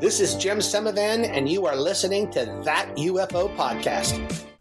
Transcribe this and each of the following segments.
This is Jim Semivan, and you are listening to That UFO Podcast.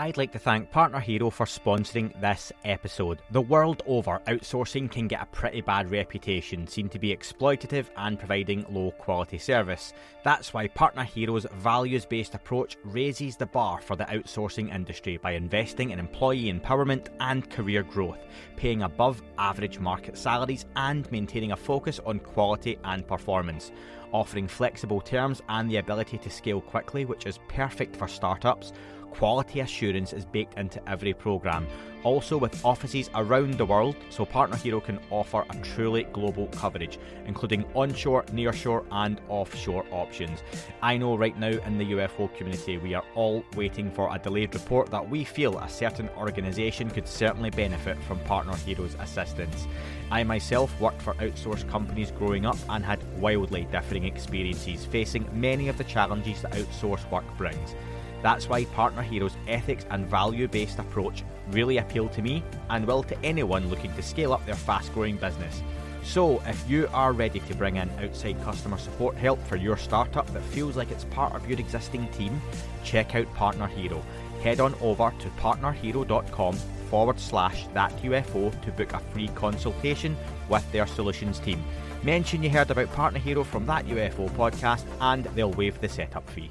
I'd like to thank Partner Hero for sponsoring this episode. The world over, outsourcing can get a pretty bad reputation, seen to be exploitative and providing low quality service. That's why Partner Hero's values based approach raises the bar for the outsourcing industry by investing in employee empowerment and career growth, paying above average market salaries, and maintaining a focus on quality and performance offering flexible terms and the ability to scale quickly, which is perfect for startups Quality assurance is baked into every program. Also, with offices around the world, so Partner Hero can offer a truly global coverage, including onshore, nearshore, and offshore options. I know right now in the UFO community, we are all waiting for a delayed report that we feel a certain organisation could certainly benefit from Partner Hero's assistance. I myself worked for outsourced companies growing up and had wildly differing experiences facing many of the challenges that outsourced work brings. That's why Partner Hero's ethics and value based approach really appeal to me and will to anyone looking to scale up their fast growing business. So, if you are ready to bring in outside customer support help for your startup that feels like it's part of your existing team, check out Partner Hero. Head on over to partnerhero.com forward slash that UFO to book a free consultation with their solutions team. Mention you heard about Partner Hero from that UFO podcast and they'll waive the setup fee.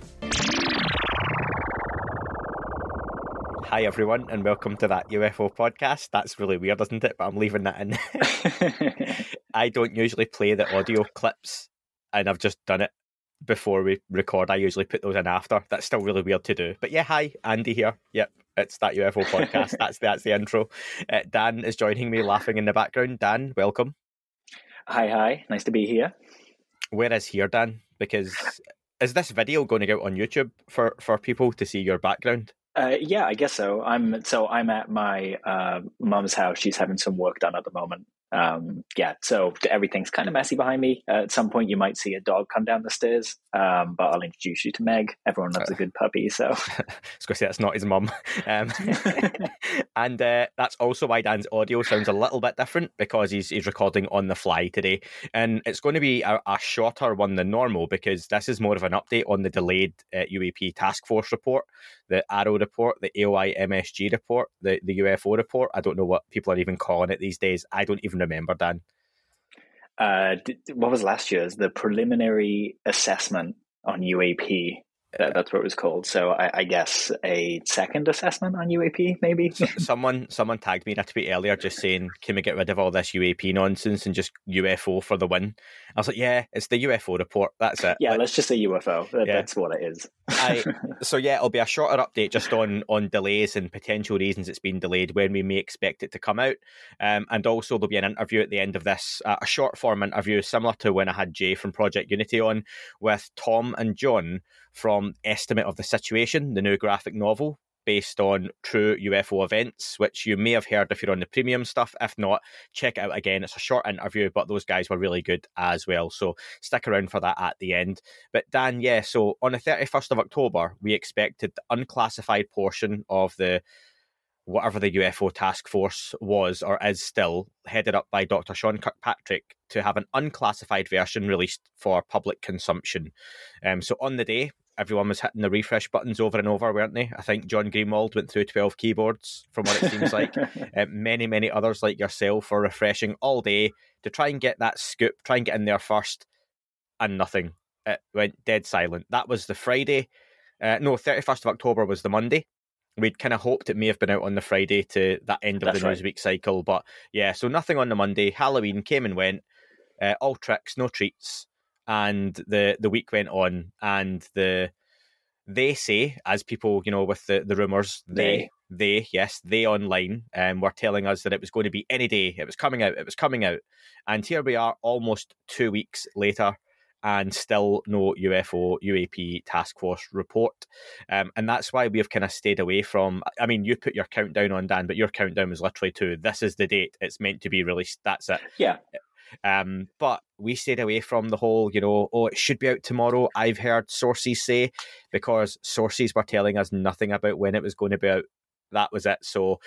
Hi, everyone, and welcome to that UFO podcast. That's really weird, isn't it? But I'm leaving that in. I don't usually play the audio clips, and I've just done it before we record. I usually put those in after. That's still really weird to do. But yeah, hi, Andy here. Yep, it's that UFO podcast. that's that's the intro. Uh, Dan is joining me, laughing in the background. Dan, welcome. Hi, hi. Nice to be here. Where is here, Dan? Because is this video going to go on YouTube for for people to see your background? Uh, yeah, I guess so. I'm so I'm at my uh, mom's house. She's having some work done at the moment, um, yeah, so everything's kind of messy behind me. Uh, at some point, you might see a dog come down the stairs, um, but I'll introduce you to Meg. Everyone loves uh, a good puppy, so. Going that's not his mum. Um, and uh, that's also why Dan's audio sounds a little bit different because he's, he's recording on the fly today. And it's going to be a, a shorter one than normal because this is more of an update on the delayed uh, UAP task force report, the AARO report, the AOI MSG report, the, the UFO report. I don't know what people are even calling it these days. I don't even even remember, Dan? Uh, what was last year's? The preliminary assessment on UAP that, that's what it was called. So I, I, guess a second assessment on UAP, maybe. someone someone tagged me in a tweet earlier, just saying, "Can we get rid of all this UAP nonsense and just UFO for the win?" I was like, "Yeah, it's the UFO report. That's it." Yeah, let's just say UFO. That, yeah. That's what it is. I, so yeah, it'll be a shorter update just on on delays and potential reasons it's been delayed, when we may expect it to come out, um, and also there'll be an interview at the end of this, uh, a short form interview similar to when I had Jay from Project Unity on with Tom and John from Estimate of the Situation, the new graphic novel based on true UFO events, which you may have heard if you're on the premium stuff. If not, check it out again. It's a short interview, but those guys were really good as well. So stick around for that at the end. But Dan, yeah, so on the 31st of October, we expected the unclassified portion of the whatever the UFO task force was or is still, headed up by Dr. Sean Kirkpatrick, to have an unclassified version released for public consumption. Um, so on the day, everyone was hitting the refresh buttons over and over, weren't they? I think John Greenwald went through 12 keyboards, from what it seems like. Uh, many, many others like yourself are refreshing all day to try and get that scoop, try and get in there first, and nothing. It went dead silent. That was the Friday. Uh, no, 31st of October was the Monday. We'd kind of hoped it may have been out on the Friday to that end of That's the right. Newsweek cycle, but yeah, so nothing on the Monday. Halloween came and went. Uh, all tricks, no treats and the the week went on, and the they say, as people, you know, with the, the rumors, they, they, they, yes, they online um, were telling us that it was going to be any day. It was coming out. It was coming out. And here we are almost two weeks later and still no UFO UAP task force report. Um, and that's why we've kind of stayed away from. I mean, you put your countdown on, Dan, but your countdown was literally to this is the date it's meant to be released. That's it. Yeah. Um, but we stayed away from the whole, you know, oh, it should be out tomorrow. I've heard sources say because sources were telling us nothing about when it was going to be out. That was it. So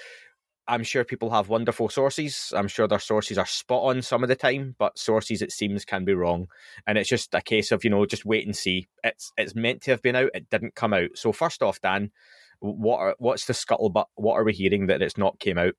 I'm sure people have wonderful sources. I'm sure their sources are spot on some of the time, but sources it seems can be wrong. And it's just a case of, you know, just wait and see. It's it's meant to have been out, it didn't come out. So first off, Dan, what are, what's the scuttlebutt? What are we hearing that it's not came out?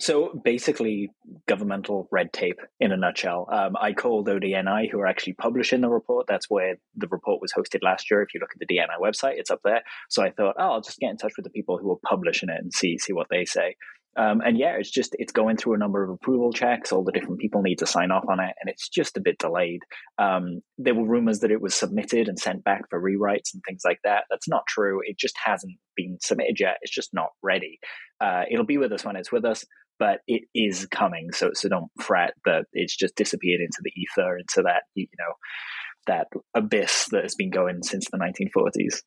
So basically, governmental red tape in a nutshell. Um, I called ODNI, who are actually publishing the report. That's where the report was hosted last year. If you look at the DNI website, it's up there. So I thought, oh, I'll just get in touch with the people who are publishing it and see see what they say. Um, and yeah, it's just it's going through a number of approval checks. All the different people need to sign off on it, and it's just a bit delayed. Um, there were rumors that it was submitted and sent back for rewrites and things like that. That's not true. It just hasn't been submitted yet. It's just not ready. Uh, it'll be with us when it's with us, but it is coming. So so don't fret that it's just disappeared into the ether, into that you know that abyss that has been going since the 1940s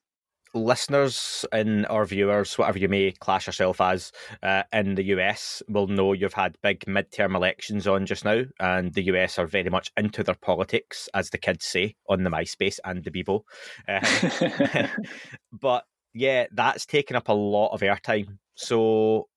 listeners and our viewers, whatever you may class yourself as, uh, in the US will know you've had big midterm elections on just now, and the US are very much into their politics, as the kids say on the MySpace and the Bebo. Uh, but yeah, that's taken up a lot of airtime. So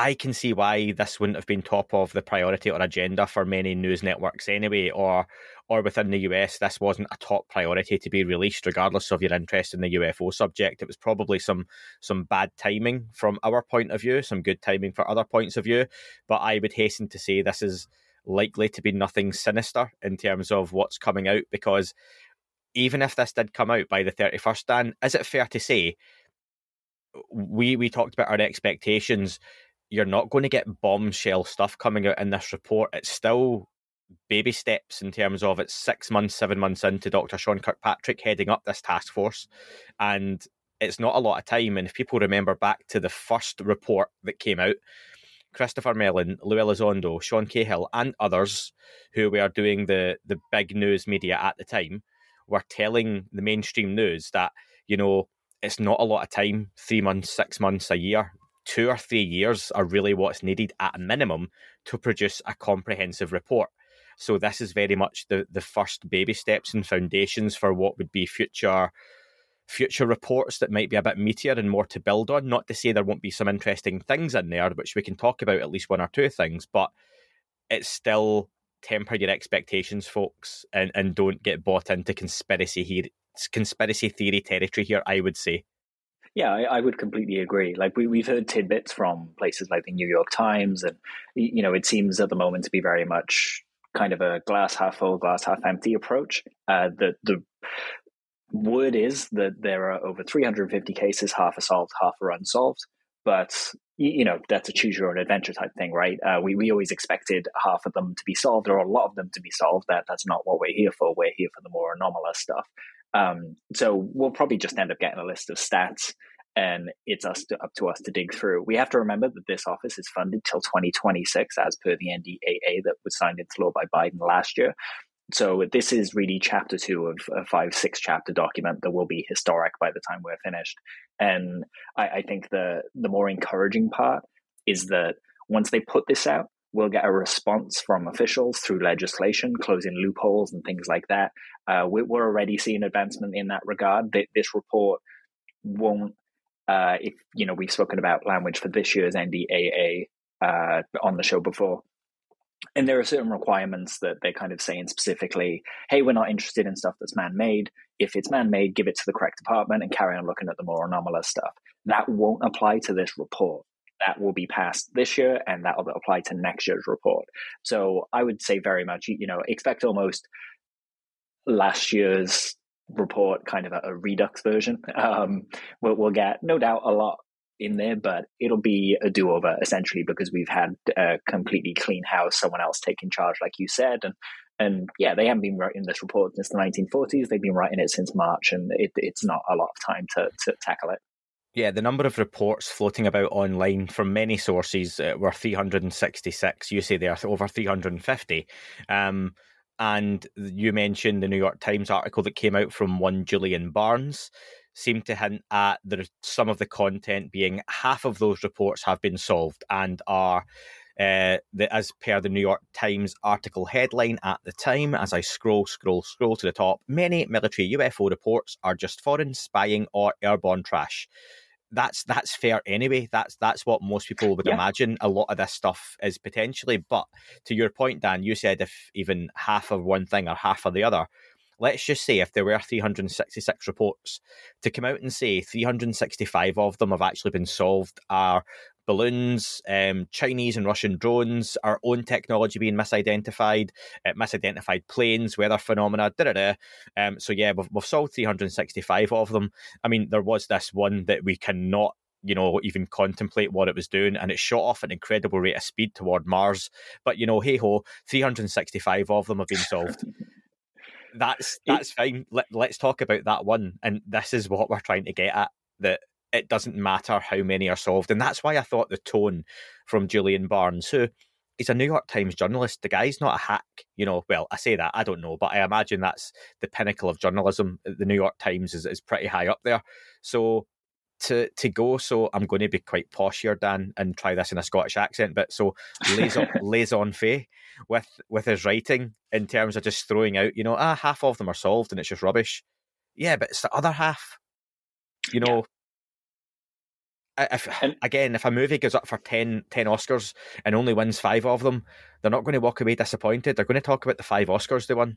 I can see why this wouldn't have been top of the priority or agenda for many news networks anyway, or or within the US, this wasn't a top priority to be released, regardless of your interest in the UFO subject. It was probably some some bad timing from our point of view, some good timing for other points of view. But I would hasten to say this is likely to be nothing sinister in terms of what's coming out, because even if this did come out by the thirty first, Dan, is it fair to say we we talked about our expectations? You're not going to get bombshell stuff coming out in this report. It's still baby steps in terms of it's six months, seven months into Dr. Sean Kirkpatrick heading up this task force. And it's not a lot of time. And if people remember back to the first report that came out, Christopher Mellon, Lou Elizondo, Sean Cahill, and others who were doing the, the big news media at the time were telling the mainstream news that, you know, it's not a lot of time, three months, six months, a year two or three years are really what's needed at a minimum to produce a comprehensive report. So this is very much the the first baby steps and foundations for what would be future future reports that might be a bit meatier and more to build on. Not to say there won't be some interesting things in there, which we can talk about at least one or two things, but it's still temper your expectations, folks, and, and don't get bought into conspiracy here conspiracy theory territory here, I would say. Yeah, I, I, would completely agree. Like we we've heard tidbits from places like the New York Times, and you know, it seems at the moment to be very much kind of a glass half full, glass half empty approach. Uh, the the word is that there are over 350 cases, half are solved, half are unsolved. But you know, that's a choose your own adventure type thing, right? Uh, we we always expected half of them to be solved, or a lot of them to be solved. That that's not what we're here for. We're here for the more anomalous stuff. Um, so we'll probably just end up getting a list of stats and it's us to, up to us to dig through. We have to remember that this office is funded till 2026 as per the NDAA that was signed into law by Biden last year. So this is really chapter two of a five, six chapter document that will be historic by the time we're finished. And I, I think the the more encouraging part is that once they put this out, we'll get a response from officials through legislation, closing loopholes and things like that. Uh, we, are already seeing advancement in that regard. This report won't, uh, if you know, we've spoken about language for this year's NDAA uh, on the show before. And there are certain requirements that they're kind of saying specifically, hey, we're not interested in stuff that's man made. If it's man made, give it to the correct department and carry on looking at the more anomalous stuff. That won't apply to this report that will be passed this year and that will apply to next year's report. So I would say very much, you know, expect almost last year's report, kind of a, a redux version. Um, we'll, we'll, get no doubt a lot in there, but it'll be a do over essentially because we've had a completely clean house, someone else taking charge, like you said, and and yeah, they haven't been writing this report since the 1940s. They've been writing it since March, and it, it's not a lot of time to, to tackle it. Yeah, the number of reports floating about online from many sources uh, were 366. You say they are over 350. Um, and you mentioned the New York Times article that came out from one Julian Barnes seemed to hint at there some of the content being half of those reports have been solved and are uh, the, as per the New York Times article headline at the time, as I scroll, scroll, scroll to the top, many military UFO reports are just foreign spying or airborne trash that's that's fair anyway. That's that's what most people would yeah. imagine. A lot of this stuff is potentially. But to your point, Dan, you said if even half of one thing or half of the other, let's just say if there were 366 reports to come out and say 365 of them have actually been solved are balloons, um, Chinese and Russian drones, our own technology being misidentified, uh, misidentified planes, weather phenomena, da da da. Um, so yeah, we've, we've solved 365 of them. I mean, there was this one that we cannot you know, even contemplate what it was doing, and it shot off an incredible rate of speed toward Mars. But you know, hey ho, 365 of them have been solved. that's that's fine. Let, let's talk about that one, and this is what we're trying to get at. That it doesn't matter how many are solved. And that's why I thought the tone from Julian Barnes, who he's a New York Times journalist. The guy's not a hack, you know. Well, I say that, I don't know, but I imagine that's the pinnacle of journalism. The New York Times is, is pretty high up there. So to to go, so I'm going to be quite posh here, Dan, and try this in a Scottish accent. But so lays on, lays on Faye with with his writing in terms of just throwing out, you know, ah, half of them are solved and it's just rubbish. Yeah, but it's the other half. You know, if and, again, if a movie goes up for 10, 10 Oscars and only wins five of them, they're not going to walk away disappointed. They're going to talk about the five Oscars they won.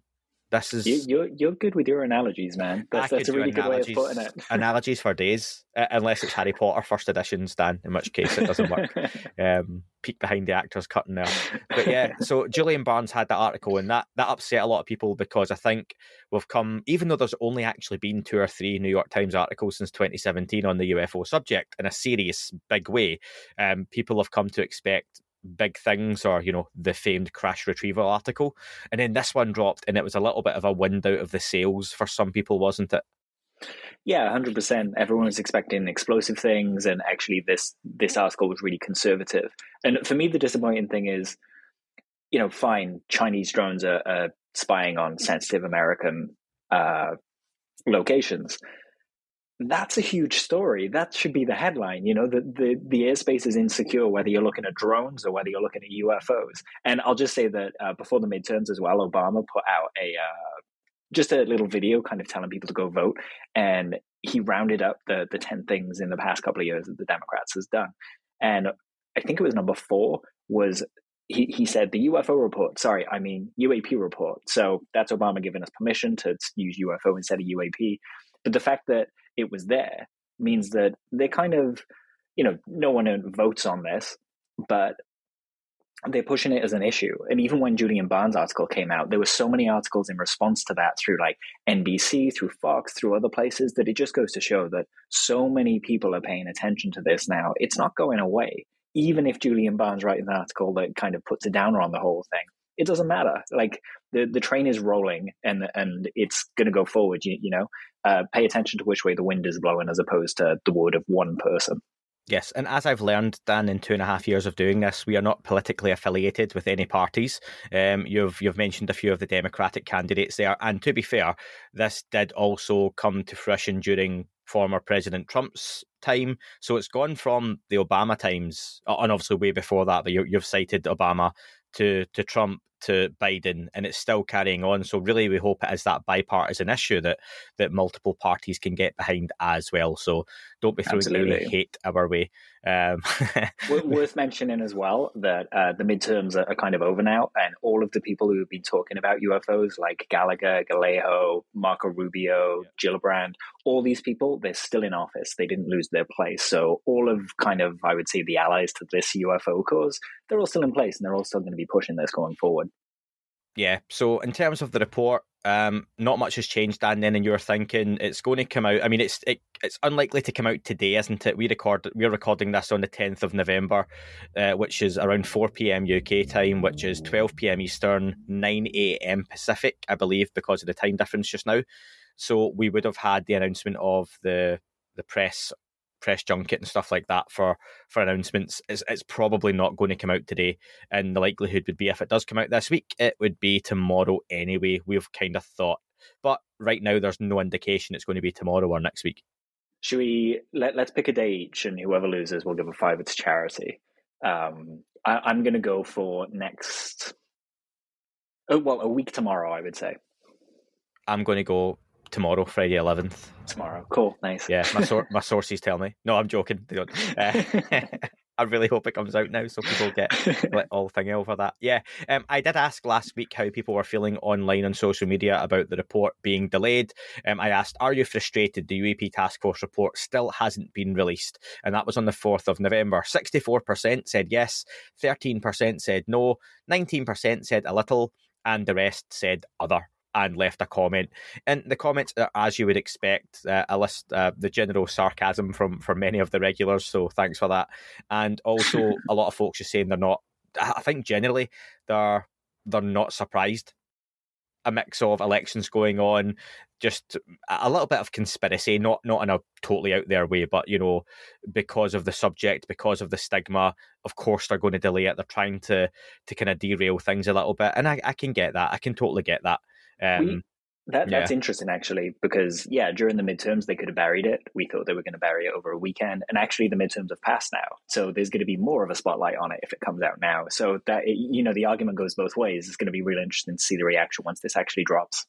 This is you, you're you're good with your analogies, man. That's, that's a really good way of putting it. analogies for days, uh, unless it's Harry Potter first edition, Stan. In which case, it doesn't work. um, peek behind the actors cutting there, but yeah. So Julian Barnes had that article, and that that upset a lot of people because I think we've come, even though there's only actually been two or three New York Times articles since 2017 on the UFO subject in a serious big way, um, people have come to expect big things or you know the famed crash retrieval article. And then this one dropped and it was a little bit of a wind out of the sails for some people wasn't it? Yeah 100% everyone was expecting explosive things and actually this this article was really conservative. And for me the disappointing thing is you know fine chinese drones are, are spying on sensitive american uh, locations that's a huge story. That should be the headline. You know, the, the, the airspace is insecure, whether you're looking at drones or whether you're looking at UFOs. And I'll just say that uh, before the midterms as well, Obama put out a uh, just a little video kind of telling people to go vote. And he rounded up the, the 10 things in the past couple of years that the Democrats has done. And I think it was number four was he, he said the UFO report, sorry, I mean UAP report. So that's Obama giving us permission to use UFO instead of UAP. But the fact that it was there means that they kind of, you know, no one votes on this, but they're pushing it as an issue. And even when Julian Barnes' article came out, there were so many articles in response to that through like NBC, through Fox, through other places that it just goes to show that so many people are paying attention to this now. It's not going away. Even if Julian Barnes writes an article that kind of puts a downer on the whole thing, it doesn't matter. Like the, the train is rolling and and it's going to go forward. You, you know, uh, pay attention to which way the wind is blowing as opposed to the word of one person. Yes, and as I've learned, Dan, in two and a half years of doing this, we are not politically affiliated with any parties. Um, you've you've mentioned a few of the Democratic candidates there, and to be fair, this did also come to fruition during former President Trump's time. So it's gone from the Obama times, and obviously way before that. But you, you've cited Obama to to Trump to Biden, and it's still carrying on. So really, we hope it is that bipartisan issue that that multiple parties can get behind as well. So don't be throwing Absolutely. any hate our way. Um, Worth mentioning as well that uh, the midterms are, are, kind of over now, and all of the people who have been talking about UFOs, like Gallagher, Gallego, Marco Rubio, yeah. Gillibrand, all these people, they're still in office. They didn't lose their place. So all of kind of, I would say, the allies to this UFO cause, they're all still in place, and they're all still going to be pushing this going forward. Yeah. So in terms of the report, um, not much has changed, Dan. Then, and you're thinking it's going to come out. I mean, it's it, it's unlikely to come out today, isn't it? We record we're recording this on the 10th of November, uh, which is around 4 p.m. UK time, which is 12 p.m. Eastern, 9 a.m. Pacific, I believe, because of the time difference just now. So we would have had the announcement of the the press press junket and stuff like that for for announcements it's, it's probably not going to come out today. And the likelihood would be if it does come out this week it would be tomorrow anyway we've kind of thought. But right now there's no indication it's going to be tomorrow or next week. Should we let, let's pick a day each and whoever loses will give a five to charity. Um, I, i'm going to go for next oh, well a week tomorrow i would say. I'm going to go tomorrow, Friday eleventh. Tomorrow, cool, nice. Yeah, my sor- my sources tell me. No, I'm joking. Uh, I really hope it comes out now so people get like, all thing over that. Yeah, um, I did ask last week how people were feeling online on social media about the report being delayed. Um, I asked, "Are you frustrated? The UAP Task Force report still hasn't been released," and that was on the fourth of November. Sixty-four percent said yes, thirteen percent said no, nineteen percent said a little, and the rest said other and left a comment. And the comments as you would expect, uh, a list uh, the general sarcasm from from many of the regulars. So thanks for that. And also a lot of folks just saying they're not. I think generally they're they're not surprised. A mix of elections going on, just a little bit of conspiracy, not not in a totally out there way, but you know, because of the subject, because of the stigma, of course they're going to delay it. They're trying to to kind of derail things a little bit, and I, I can get that. I can totally get that. Um, we, that, that's yeah. interesting, actually, because yeah, during the midterms they could have buried it. We thought they were going to bury it over a weekend, and actually the midterms have passed now, so there's going to be more of a spotlight on it if it comes out now. So that you know, the argument goes both ways. It's going to be really interesting to see the reaction once this actually drops.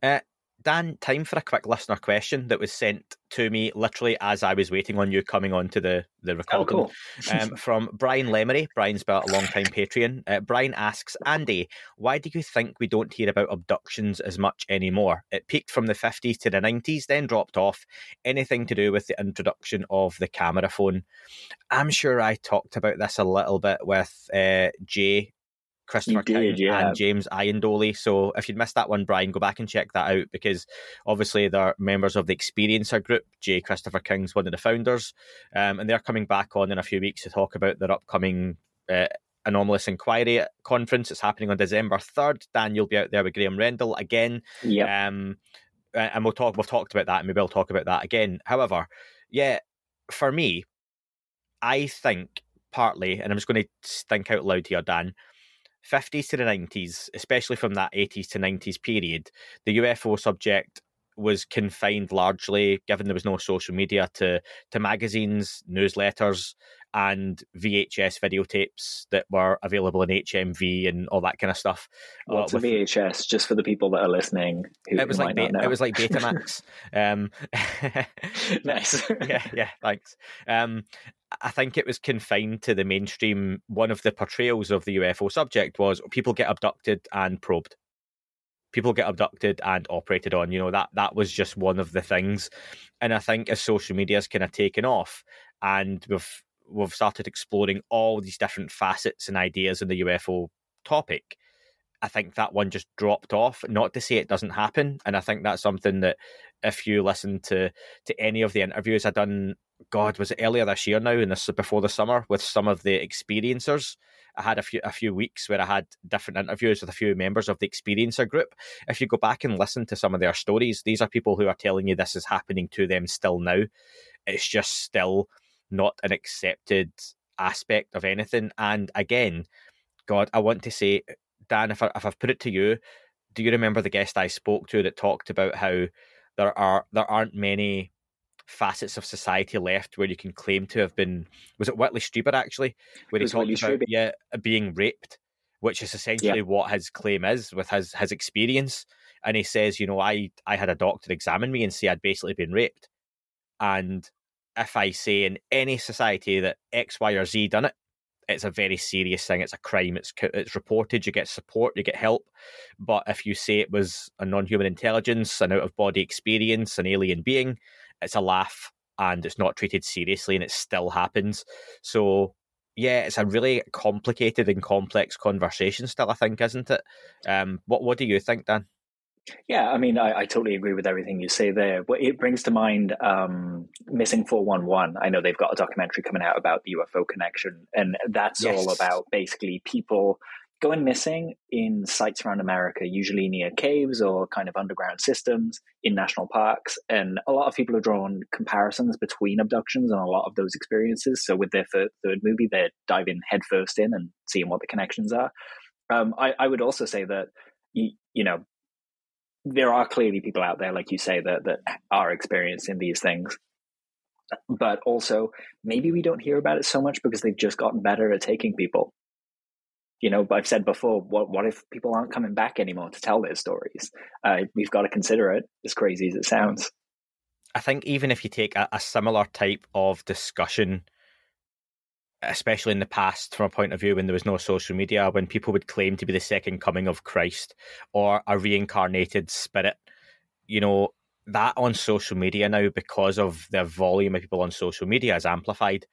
Uh, Dan, time for a quick listener question that was sent to me literally as I was waiting on you coming on to the, the recording. Oh, cool. um, from Brian Lemery. Brian's been a long time Patreon. Uh, Brian asks, Andy, why do you think we don't hear about abductions as much anymore? It peaked from the 50s to the 90s, then dropped off. Anything to do with the introduction of the camera phone? I'm sure I talked about this a little bit with uh, Jay Christopher did, King yeah. and James Iandoli. So if you'd missed that one, Brian, go back and check that out because obviously they're members of the Experiencer group. J. Christopher King's one of the founders, um, and they're coming back on in a few weeks to talk about their upcoming. Uh, Anomalous Inquiry conference. It's happening on December 3rd. Dan, you'll be out there with Graham Rendell again. Yeah. Um, and we'll talk, we've talked about that and maybe we'll talk about that again. However, yeah, for me, I think partly, and I'm just going to think out loud here, Dan, 50s to the 90s, especially from that 80s to 90s period, the UFO subject was confined largely, given there was no social media, to to magazines, newsletters, and VHS videotapes that were available in HMV and all that kind of stuff. What's uh, with, a VHS? Just for the people that are listening, who, it was like be- it was like Betamax. um, nice. yeah, yeah. Thanks. Um, I think it was confined to the mainstream. One of the portrayals of the UFO subject was people get abducted and probed. People get abducted and operated on. You know that that was just one of the things, and I think as social media has kind of taken off, and we've we've started exploring all these different facets and ideas in the UFO topic. I think that one just dropped off. Not to say it doesn't happen, and I think that's something that if you listen to to any of the interviews I've done God, was it earlier this year now, and this before the summer with some of the experiencers. I had a few a few weeks where I had different interviews with a few members of the experiencer group. If you go back and listen to some of their stories, these are people who are telling you this is happening to them still now. It's just still not an accepted aspect of anything. And again, God, I want to say, Dan, if, I, if I've put it to you, do you remember the guest I spoke to that talked about how there are there aren't many facets of society left where you can claim to have been was it Whitley Strieber actually where he talked about yeah being raped which is essentially yeah. what his claim is with his his experience and he says you know I I had a doctor examine me and say I'd basically been raped and if I say in any society that X Y or Z done it it's a very serious thing. It's a crime. It's it's reported. You get support. You get help. But if you say it was a non-human intelligence, an out-of-body experience, an alien being, it's a laugh and it's not treated seriously and it still happens. So yeah, it's a really complicated and complex conversation still, I think, isn't it? Um, what what do you think, Dan? Yeah, I mean, I, I, totally agree with everything you say there. But it brings to mind um, Missing 411. I know they've got a documentary coming out about the UFO connection, and that's yes. all about basically people going missing in sites around America, usually near caves or kind of underground systems in national parks. And a lot of people have drawn comparisons between abductions and a lot of those experiences. So with their third, third movie, they're diving headfirst in and seeing what the connections are. Um, I, I, would also say that, you, you know, there are clearly people out there, like you say, that, that are experiencing these things. But also, maybe we don't hear about it so much because they've just gotten better at taking people you know, I've said before, what what if people aren't coming back anymore to tell their stories? Uh, we've got to consider it, as crazy as it sounds. I think even if you take a, a similar type of discussion especially in the past, from a point of view when there was no social media, when people would claim to be the second coming of Christ or a reincarnated spirit, you know, that on social media now, because of the volume of people on social media, is amplified.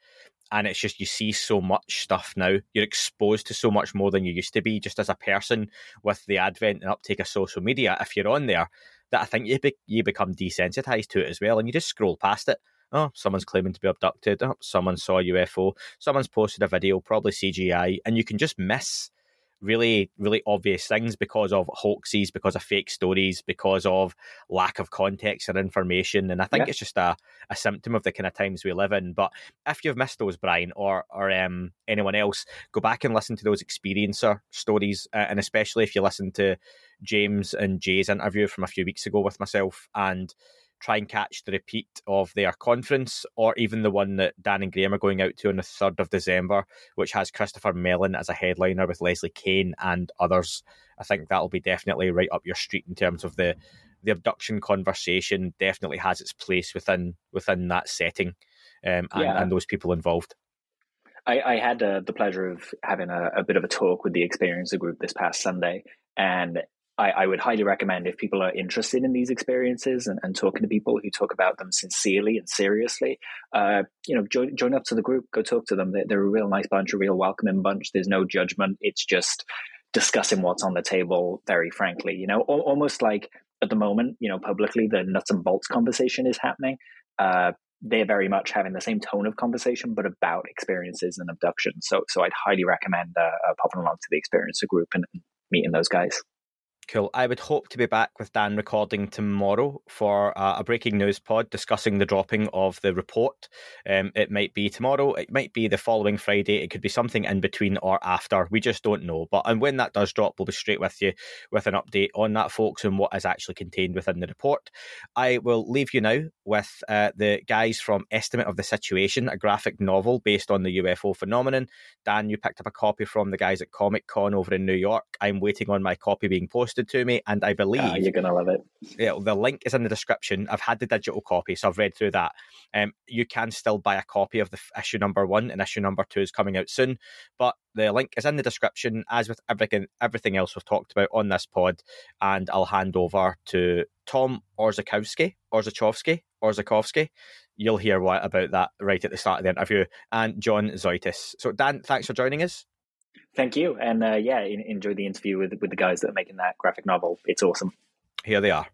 And it's just, you see so much stuff now. You're exposed to so much more than you used to be, just as a person with the advent and uptake of social media. If you're on there, that I think you, be- you become desensitized to it as well, and you just scroll past it oh, someone's claiming to be abducted. Oh, someone saw a UFO. Someone's posted a video, probably CGI, and you can just miss really, really obvious things because of hoaxes, because of fake stories, because of lack of context or information. And I think yeah. it's just a, a symptom of the kind of times we live in. But if you've missed those, Brian, or or um, anyone else, go back and listen to those experiencer stories, uh, and especially if you listen to James and Jay's interview from a few weeks ago with myself and try and catch the repeat of their conference, or even the one that Dan and Graham are going out to on the 3rd of December, which has Christopher Mellon as a headliner with Leslie Kean and others. I think that'll be definitely right up your street in terms of the the abduction conversation. Definitely has its place within within that setting, um, and, yeah. and those people involved. I, I had uh, the pleasure of having a, a, bit of a talk with the Experiencer group this past Sunday, and I, I, would highly recommend if people are interested in these experiences and, and talking to people who talk about them sincerely and seriously, uh, you know, join, join up to the group, go talk to them. They're, they're, a real nice bunch, a real welcoming bunch. There's no judgment. It's just discussing what's on the table, very frankly, you know, almost like at the moment, you know, publicly, the nuts and bolts conversation is happening. Uh, they're very much having the same tone of conversation, but about experiences and abduction. So, so I'd highly recommend uh, uh, popping along to the experiencer group and meeting those guys. Cool. I would hope to be back with Dan recording tomorrow for uh, a breaking news pod discussing the dropping of the report. Um, it might be tomorrow, it might be the following Friday, it could be something in between or after. We just don't know. But and when that does drop, we'll be straight with you with an update on that, folks, and what is actually contained within the report. I will leave you now with uh, the guys from Estimate of the Situation, a graphic novel based on the UFO phenomenon. Dan, you picked up a copy from the guys at Comic Con over in New York. I'm waiting on my copy being posted to me, and I believe ah, you're gonna love it. Yeah, the link is in the description. I've had the digital copy, so I've read through that. Um, you can still buy a copy of the issue number one, and issue number two is coming out soon. But the link is in the description, as with everything everything else we've talked about on this pod. And I'll hand over to Tom Orzakowski, Orzachowski, Orzakowski. You'll hear what about that right at the start of the interview, and John Zoitis. So, Dan, thanks for joining us. Thank you, and uh, yeah, enjoy the interview with with the guys that are making that graphic novel. It's awesome. Here they are.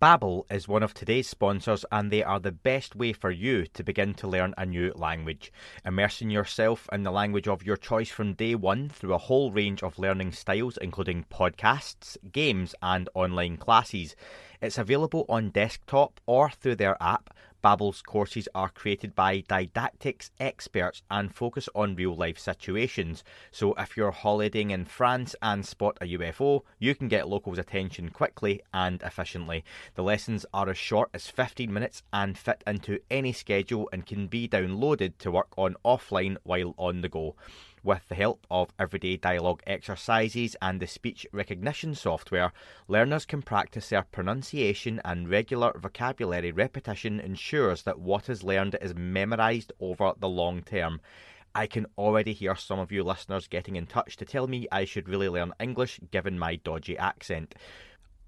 Babbel is one of today's sponsors and they are the best way for you to begin to learn a new language. Immersing yourself in the language of your choice from day one through a whole range of learning styles including podcasts, games and online classes. It's available on desktop or through their app Babbel's courses are created by didactics experts and focus on real life situations. So if you're holidaying in France and spot a UFO, you can get locals' attention quickly and efficiently. The lessons are as short as 15 minutes and fit into any schedule and can be downloaded to work on offline while on the go. With the help of everyday dialogue exercises and the speech recognition software, learners can practice their pronunciation and regular vocabulary repetition ensures that what is learned is memorized over the long term. I can already hear some of you listeners getting in touch to tell me I should really learn English given my dodgy accent.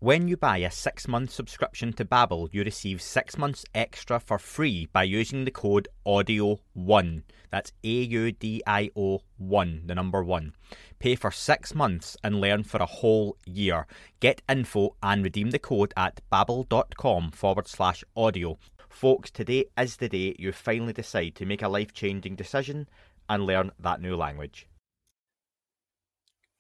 When you buy a six month subscription to Babbel, you receive six months extra for free by using the code AUDIO1. That's A U D I O 1, the number 1. Pay for six months and learn for a whole year. Get info and redeem the code at babbel.com forward slash audio. Folks, today is the day you finally decide to make a life changing decision and learn that new language.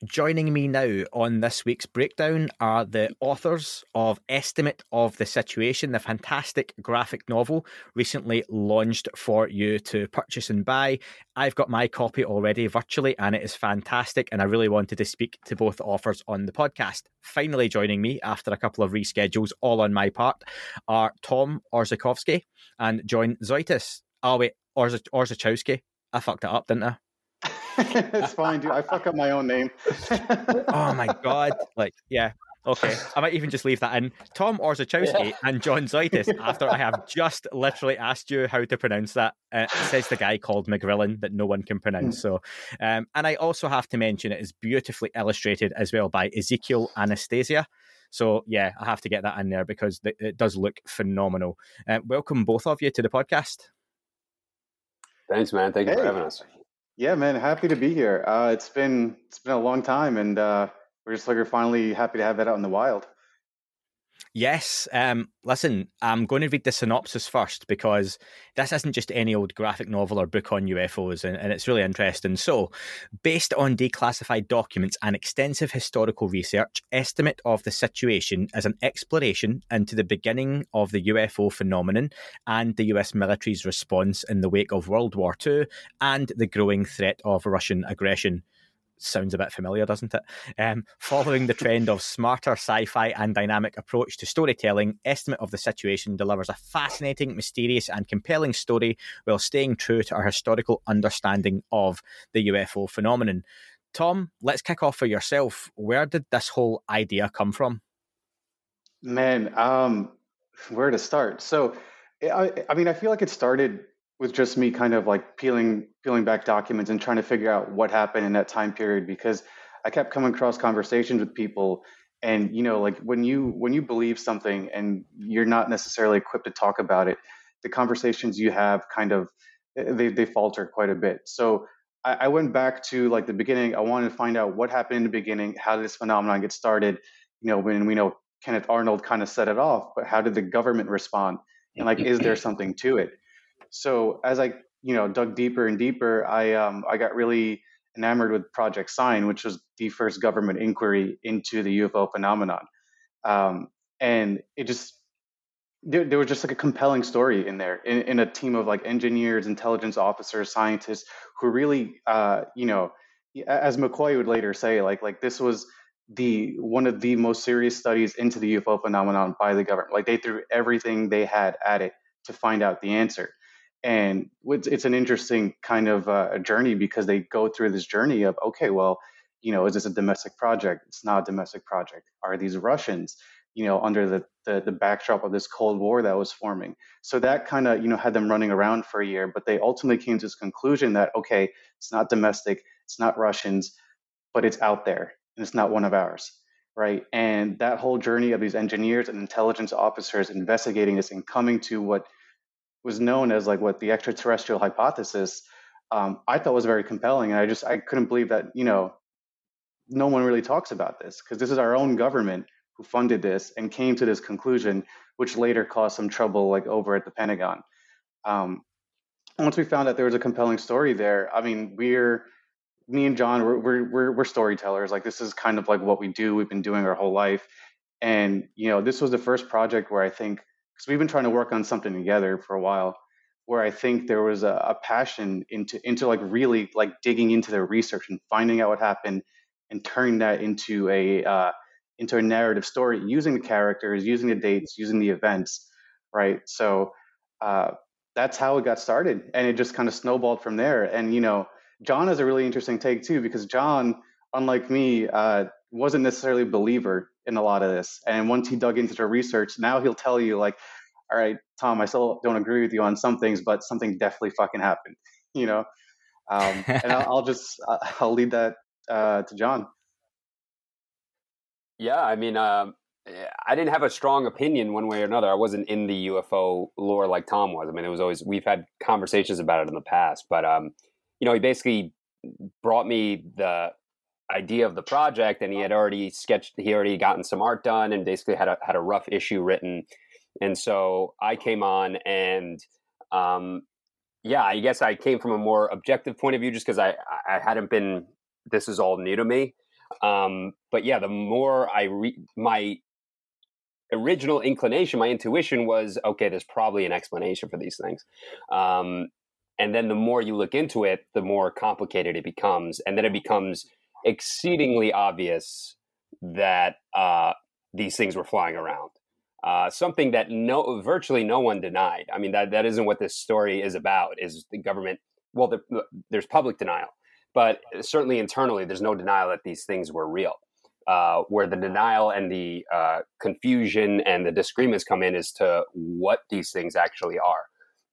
Joining me now on this week's breakdown are the authors of Estimate of the Situation, the fantastic graphic novel recently launched for you to purchase and buy. I've got my copy already virtually, and it is fantastic. And I really wanted to speak to both authors on the podcast. Finally, joining me after a couple of reschedules, all on my part, are Tom Orzakowski and John Zoitis. Oh, wait, Orza- Orzachowski. I fucked it up, didn't I? it's fine, dude. I fuck up my own name. oh my god! Like, yeah. Okay, I might even just leave that in. Tom Orzechowski yeah. and John Zoitis, after I have just literally asked you how to pronounce that, uh, says the guy called McGrillen that no one can pronounce. Hmm. So, um, and I also have to mention it is beautifully illustrated as well by Ezekiel Anastasia. So, yeah, I have to get that in there because it does look phenomenal. Uh, welcome, both of you, to the podcast. Thanks, man. Thank you hey. for having us. Yeah, man. Happy to be here. Uh, it's been it's been a long time, and uh, we're just like we're finally happy to have that out in the wild. Yes. Um, listen, I'm going to read the synopsis first because this isn't just any old graphic novel or book on UFOs, and, and, it's really interesting. So, based on declassified documents and extensive historical research, Estimate of the Situation is an exploration into the beginning of the UFO phenomenon and the US military's response in the wake of World War II and the growing threat of Russian aggression sounds a bit familiar, doesn't it? Um, following the trend of smarter sci fi and dynamic approach to storytelling, Estimate of the Situation delivers a fascinating, mysterious, and compelling story while staying true to our historical understanding of the UFO phenomenon. Tom, let's kick off for yourself. Where did this whole idea come from? Man, um, where to start? So, I, I mean, I feel like it started with just me kind of like peeling peeling back documents and trying to figure out what happened in that time period because I kept coming across conversations with people and you know like when you when you believe something and you're not necessarily equipped to talk about it the conversations you have kind of eh, they, they falter quite a bit. So I, I went back to like the beginning. I wanted to find out what happened in the beginning how did this phenomenon get started you know when we know kenneth arnold kind of set it off but how did the government respond? And like is there something to it so as I you know dug deeper and deeper, I um, I got really enamored with Project Sign, which was the first government inquiry into the UFO phenomenon, um, and it just there, there, was just like a compelling story in there in, in, a team of like engineers, intelligence officers, scientists who really uh, you know as McCoy would later say like like this was the one of the most serious studies into the UFO phenomenon by the government. Like they threw everything they had at it to find out the answer and it's, it's an interesting kind of uh, journey because they go through this journey of okay well you know is this a domestic project? It's not a domestic project. Are these russians you know under the the, the backdrop of this cold war that was forming? So that kind of you know had them running around for a year but they ultimately came to this conclusion that okay it's not domestic it's not russians but it's out there and it's not one of ours right? And that whole journey of these engineers and intelligence officers investigating this and coming to what was known as like what the extraterrestrial hypothesis, um, I thought was very compelling, and I just I couldn't believe that you know no one really talks about this because this is our own government who funded this and came to this conclusion, which later caused some trouble like over at the Pentagon. Um, once we found out there was a compelling story there, I mean, we're me and John, we're, we're we're we're storytellers. Like this is kind of like what we do. We've been doing our whole life, and you know, this was the first project where I think because we've been trying to work on something together for a while where I think there was a, a, passion into into like really like digging into their research and finding out what happened and turning that into a uh, into a narrative story using the characters, using the dates, using the events, right? So uh, that's how it got started, and it just kind of snowballed from there. And you know, John has a really interesting take too because John, unlike me, uh, wasn't necessarily a believer in a lot of this. And once he dug into the research, now he'll tell you like, all right, Tom, I still don't agree with you on some things, but something definitely fucking happened, you know? Um, and I'll, I'll, just, I'll lead that uh, to John. Yeah, I mean, um, I didn't have a strong opinion one way or another. I wasn't in the UFO lore like Tom was. I mean, it was always, we've had conversations about it in the past, but, um, you know, he basically brought me the idea of the project and he had already sketched he already gotten some art done and basically had a had a rough issue written. And so i came on and um yeah i guess i came from a more objective point of view just because i i hadn't been this is all new to me. Um but yeah the more i read my original inclination my intuition was okay there's probably an explanation for these things. Um and then the more you look into it the more complicated it becomes. And then it becomes exceedingly obvious that uh, these things were flying around. Uh, something that no, virtually no one denied. I mean, that, that isn't what this story is about. Is the government? Well, the, there's public denial. but certainly internally, there's no denial that these things were real. Uh, where the denial and the uh, confusion and the disagreements come in as to what these things actually are.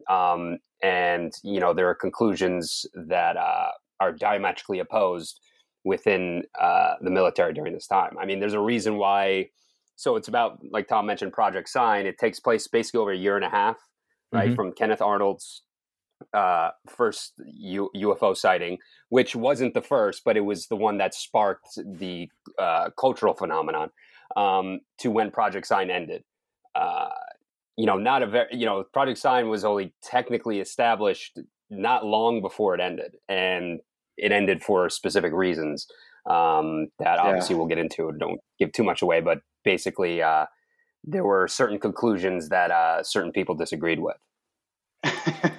Um, and you know there are conclusions that uh, are diametrically opposed within uh, the military during this time. I mean, there's a reason why. So it's about like Tom mentioned, Project Sign. It takes place basically over a year and a half, right, mm-hmm. from Kenneth Arnold's uh, first U- UFO sighting, which wasn't the first, but it was the one that sparked the uh, cultural phenomenon um, to when Project Sign ended. Uh, you know, not a very, you know, Project Sign was only technically established not long before it ended, and it ended for specific reasons um, that obviously yeah. we'll get into. Don't give too much away, but basically, uh, there were certain conclusions that uh, certain people disagreed with.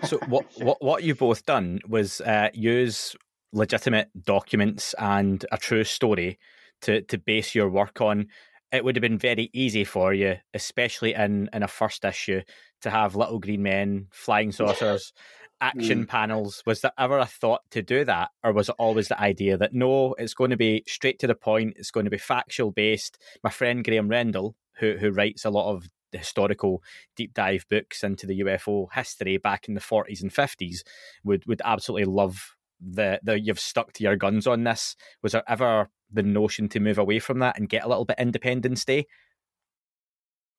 so what, what what you both done was uh, use legitimate documents and a true story to to base your work on it would have been very easy for you, especially in in a first issue, to have little green men, flying saucers, action mm. panels. Was there ever a thought to do that, or was it always the idea that no, it's going to be straight to the point, it's going to be factual based? My friend Graham Rendell, who who writes a lot of historical deep dive books into the UFO history back in the 40s and 50s, would would absolutely love the the you've stuck to your guns on this. Was there ever the notion to move away from that and get a little bit independence day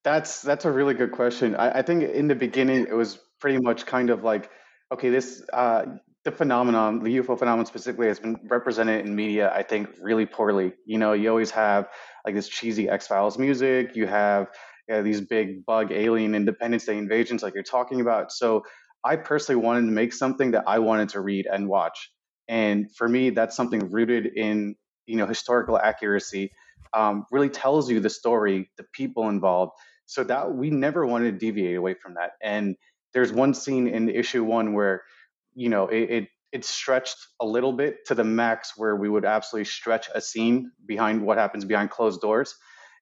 That's that's a really good question. I, I think in the beginning it was pretty much kind of like, okay, this uh, the phenomenon, the UFO phenomenon specifically, has been represented in media. I think really poorly. You know, you always have like this cheesy X Files music. You have these big bug alien Independence Day invasions, like you're talking about. So I personally wanted to make something that I wanted to read and watch. And for me, that's something rooted in you know historical accuracy um, really tells you the story the people involved so that we never wanted to deviate away from that and there's one scene in issue one where you know it, it stretched a little bit to the max where we would absolutely stretch a scene behind what happens behind closed doors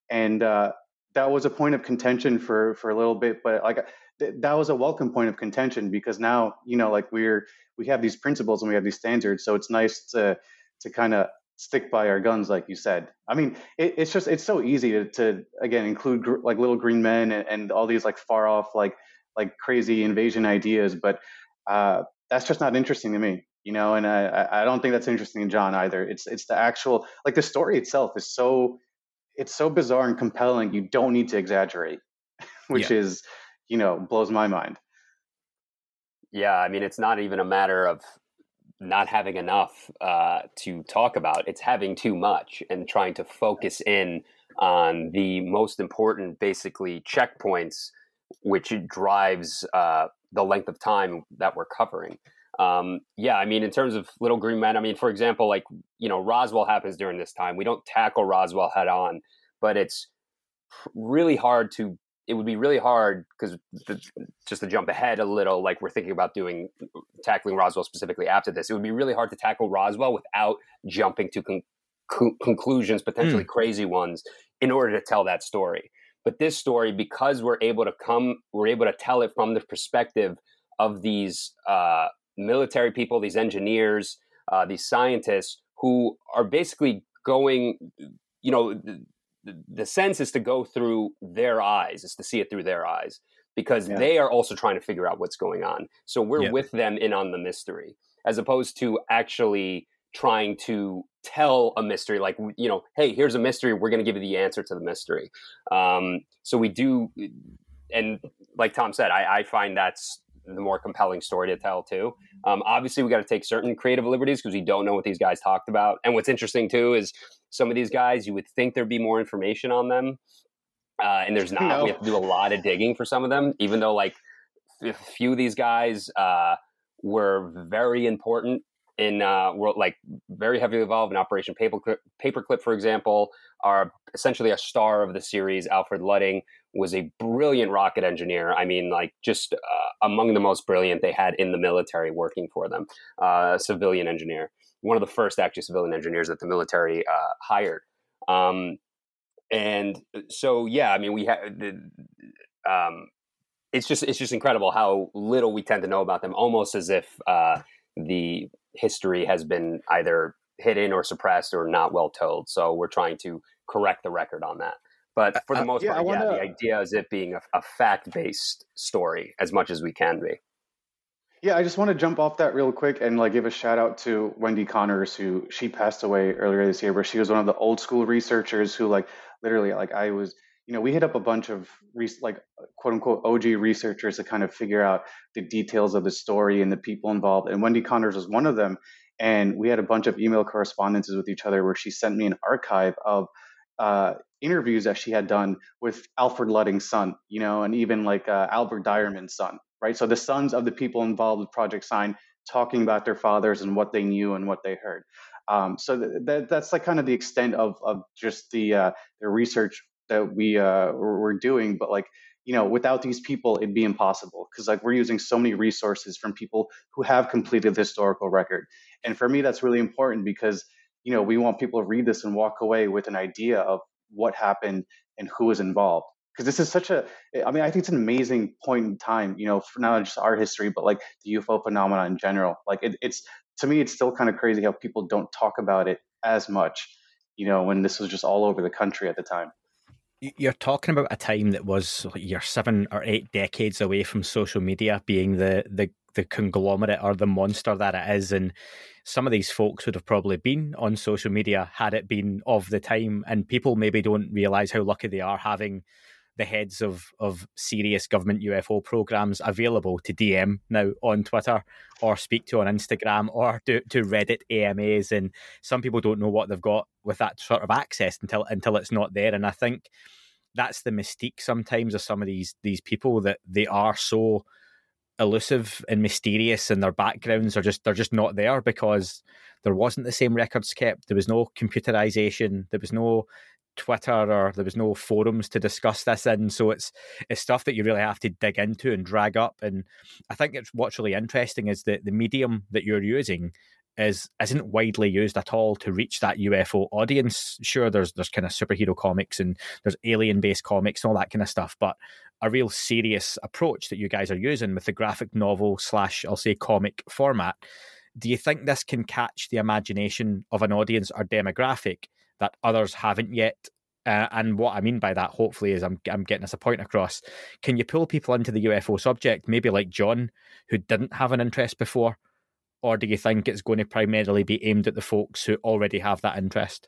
and uh, that was a point of contention for for a little bit but like th- that was a welcome point of contention because now you know like we're we have these principles and we have these standards so it's nice to to kind of stick by our guns, like you said. I mean, it, it's just it's so easy to, to again include gr- like little green men and, and, all these like far off like like crazy invasion ideas, but uh, that's just not interesting to me, you know. And I I don't think that's interesting to John either. It's it's the actual like the story itself is so it's so bizarre and compelling. You don't need to exaggerate, which yeah. is you know blows my mind. Yeah, I mean, it's not even a matter of not having enough uh, to talk about. It's having too much and trying to focus in on the most important, basically, checkpoints, which drives uh, the length of time that we're covering. Um, yeah, I mean, in terms of Little Green Men, I mean, for example, like, you know, Roswell happens during this time. We don't tackle Roswell head on, but it's really hard to it would be really hard because just to jump ahead a little, like we're thinking about doing tackling Roswell specifically after this, it would be really hard to tackle Roswell without jumping to con- con- conclusions, potentially mm. crazy ones, in order to tell that story. But this story, because we're able to come, we're able to tell it from the perspective of these uh, military people, these engineers, uh, these scientists who are basically going, you know, the, sense is to go through their eyes, is to see it through their eyes because yeah. they are also trying to figure out what's going on. So we're yeah. with them in on the mystery as opposed to actually trying to tell a mystery like you know hey here's a mystery we're going to give you the answer to the mystery um, so we do and like tom said I, I find that's the more compelling story to tell too. Um, obviously, we got to take certain creative liberties because we don't know what these guys talked about. And what's interesting too is some of these guys, you would think there'd be more information on them, uh, and there's not. No. We have to do a lot of digging for some of them, even though like a few of these guys uh, were very important in uh, world like very heavily involved in Operation Paperclip, Paperclip, for example, are essentially a star of the series. Alfred Loedding was a brilliant rocket engineer. I mean, like just uh, among the most brilliant they had in the military working for them. Uh, civilian engineer, one of the first actually civilian engineers that the military uh, hired. Um, and so, yeah, I mean, we have. Um, it's just it's just incredible how little we tend to know about them, almost as if uh, the history has been either hidden or suppressed or not well told. So we're trying to correct the record on that. But for the most uh, yeah, part, wanna... yeah, the idea is it being a, a fact based story as much as we can be. Yeah, I just want to jump off that real quick and like give a shout out to Wendy Connors, who she passed away earlier this year, but she was one of the old school researchers who like literally like I was, you know, we hit up a bunch of re- like quote unquote OG researchers to kind of figure out the details of the story and the people involved, and Wendy Connors was one of them. And we had a bunch of email correspondences with each other where she sent me an archive of uh, interviews that she had done with Alfred Loedding's son, you know, and even like uh, Albert Deyarmond's son, right? So the sons of the people involved with Project Sign talking about their fathers and what they knew and what they heard. Um, so th- that, that's like kind of the extent of, of just the, uh, the research that we uh, we're doing. But like, you know, without these people, it'd be impossible because like we're using so many resources from people who have completed the historical record. And for me, that's really important because you know, we want people to read this and walk away with an idea of what happened and who was involved. Because this is such a, I mean, I think it's an amazing point in time, you know, for not just our history, but like the UFO phenomena in general. Like it, it's, to me, it's still kind of crazy how people don't talk about it as much, you know, when this was just all over the country at the time. You're talking about a time that was you're seven or eight decades away from social media being the the the conglomerate or the monster that it is, and some of these folks would have probably been on social media had it been of the time, and people maybe don't realize how lucky they are having the heads of of serious government UFO programs available to DM now on Twitter or speak to on Instagram or to, to Reddit AMAs. And some people don't know what they've got with that sort of access until until it's not there. And I think that's the mystique sometimes of some of these these people that they are so elusive and mysterious and their backgrounds are just they're just not there because there wasn't the same records kept there was no computerization there was no twitter or there was no forums to discuss this in so it's it's stuff that you really have to dig into and drag up and i think it's what's really interesting is that the medium that you're using is isn't widely used at all to reach that UFO audience. Sure, there's there's kind of superhero comics and there's alien based comics and all that kind of stuff, but a real serious approach that you guys are using with the graphic novel slash I'll say comic format. Do you think this can catch the imagination of an audience or demographic that others haven't yet? Uh, and what I mean by that, hopefully, is I'm I'm getting us a point across. Can you pull people into the UFO subject, maybe like John, who didn't have an interest before, or do you think it's going to primarily be aimed at the folks who already have that interest?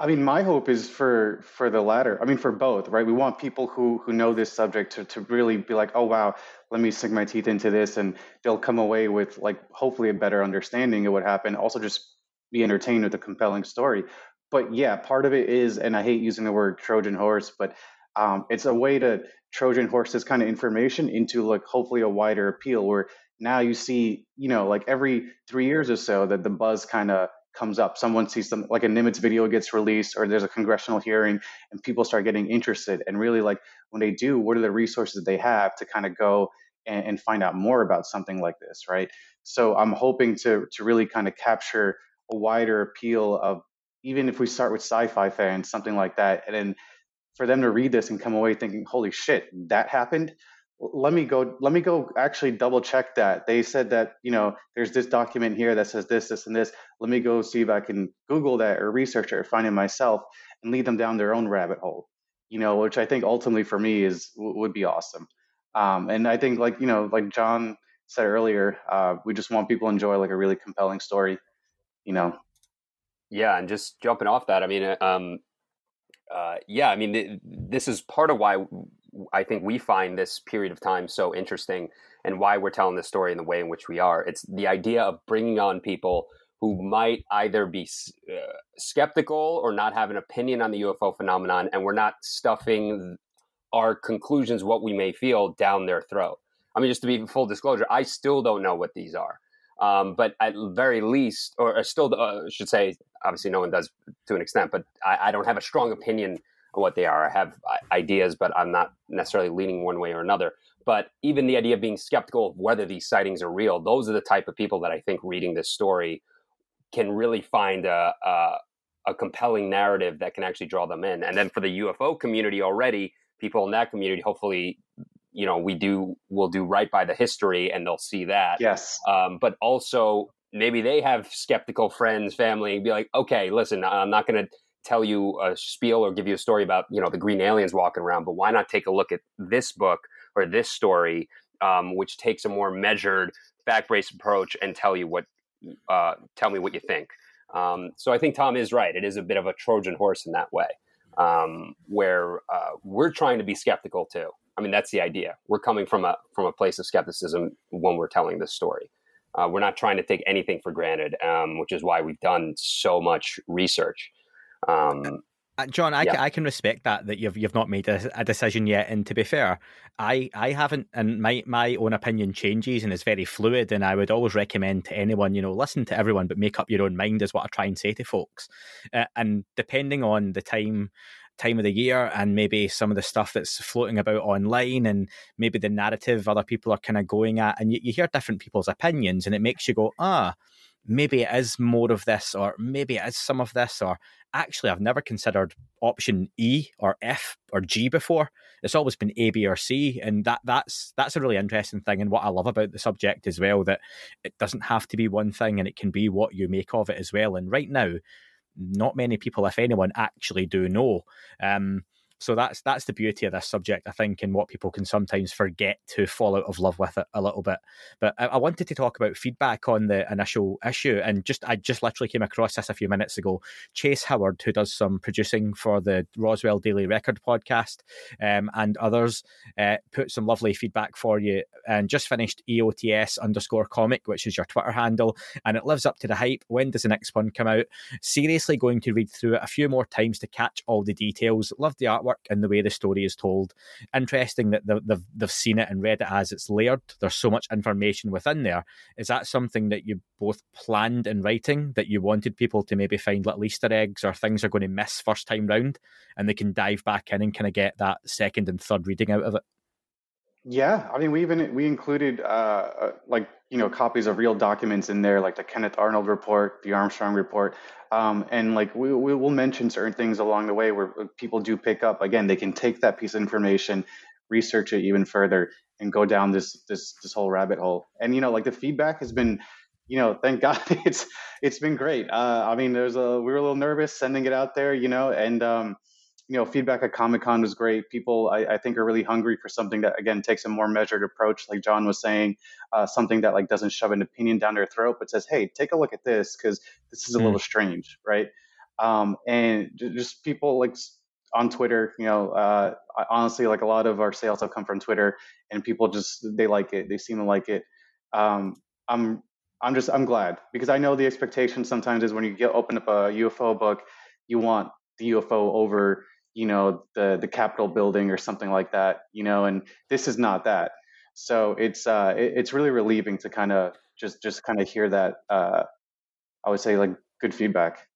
I mean, my hope is for for the latter. I mean, for both, right? We want people who who know this subject to to really be like, oh wow, let me sink my teeth into this, and they'll come away with like hopefully a better understanding of what happened. Also, just be entertained with a compelling story. But yeah, part of it is, and I hate using the word Trojan horse, but um, it's a way to Trojan horse this kind of information into like hopefully a wider appeal where now you see, you know, like every three years or so that the buzz kind of comes up. Someone sees some like a Nimitz video gets released or there's a congressional hearing and people start getting interested. And really like when they do, what are the resources they have to kind of go and, and find out more about something like this, right? So I'm hoping to to really kind of capture a wider appeal of even if we start with sci-fi fans, something like that, and then for them to read this and come away thinking, "Holy shit, that happened!" let me go let me go actually double check that. They said that you know there's this document here that says this this and this. Let me go see if i can google that or research it or find it myself and lead them down their own rabbit hole you know which i think ultimately for me is would be awesome. Um, and i think like you know like john said earlier uh, we just want people to enjoy like a really compelling story you know yeah and just jumping off that i mean uh, um, uh, yeah i mean this is part of why I think we find this period of time so interesting and why we're telling this story in the way in which we are. It's the idea of bringing on people who might either be uh, skeptical or not have an opinion on the UFO phenomenon, and we're not stuffing our conclusions, what we may feel, down their throat. I mean, just to be full disclosure, I still don't know what these are. Um, but at very least, or uh, still, uh, should say, obviously, no one does to an extent, but I, I don't have a strong opinion on what they are. I have uh, ideas, but I'm not necessarily leaning one way or another. But even the idea of being skeptical of whether these sightings are real, those are the type of people that I think reading this story can really find a, a, a compelling narrative that can actually draw them in. And then for the UFO community already, people in that community, hopefully, you know, we do will do right by the history and they'll see that. Yes. Um, but also maybe they have skeptical friends, family, and be like, okay, listen, I'm not going to tell you a spiel or give you a story about you know the green aliens walking around, but why not take a look at this book or this story, um, which takes a more measured, fact-based approach and tell you what uh, tell me what you think. Um, so I think Tom is right. It is a bit of a Trojan horse in that way, um, where uh, we're trying to be skeptical too. I mean, that's the idea. We're coming from a from a place of skepticism when we're telling this story. Uh, we're not trying to take anything for granted, um, which is why we've done so much research. Um, uh, John, I, yeah. can, I can respect that that you've you've not made a, a, decision yet. And to be fair, I I haven't, and my my own opinion changes and is very fluid. And I would always recommend to anyone, you know, listen to everyone, but make up your own mind is what I try and say to folks. Uh, and depending on the time time of the year and maybe some of the stuff that's floating about online and maybe the narrative other people are kind of going at and you, you hear different people's opinions and it makes you go ah maybe it is more of this or maybe it is some of this or actually I've never considered option E or F or G before. It's always been A, B, or C, and that that's that's a really interesting thing. And what I love about the subject as well that it doesn't have to be one thing, and it can be what you make of it as well. And right now, not many people, if anyone, actually do know. Um, so that's that's the beauty of this subject, I think, and what people can sometimes forget to fall out of love with it a little bit. But I, I wanted to talk about feedback on the initial issue, and just I just literally came across this a few minutes ago. Chase Howard, who does some producing for the Roswell Daily Record podcast, um, and others, uh, put some lovely feedback for you, and just finished EOTS underscore comic, which is your Twitter handle, and it lives up to the hype. When does the next one come out? Seriously, going to read through it a few more times to catch all the details. Love the artwork artwork and the way the story is told. Interesting that they've, they've seen it and read it as it's layered. There's so much information within there. Is that something that you both planned in writing that you wanted people to maybe find little Easter eggs or things they're going to miss first time round and they can dive back in and kind of get that second and third reading out of it? Yeah, I mean, we even we included uh, uh, like you know copies of real documents in there, like the Kenneth Arnold report, the Armstrong report, um, and like we we will mention certain things along the way where people do pick up. Again, they can take that piece of information, research it even further, and go down this this this whole rabbit hole. And you know, like the feedback has been, you know, thank God it's it's been great. Uh, I mean, there's a we were a little nervous sending it out there, you know, and um, you know, feedback at Comic Con was great. People, I, I, think, are really hungry for something that, again, takes a more measured approach, like John was saying, uh, something that like doesn't shove an opinion down their throat, but says, "Hey, take a look at this because this is a mm. little strange, right?" Um, and just people like on Twitter, you know, uh, honestly, like a lot of our sales have come from Twitter, and people just they like it, they seem to like it. Um, I'm I'm just I'm glad because I know the expectation sometimes is when you get open up a UFO book, you want the UFO over you know the the Capitol building or something like that, you know, and this is not that. So it's uh, it, it's really relieving to kind of just just kind of hear that. Uh, I would say like good feedback.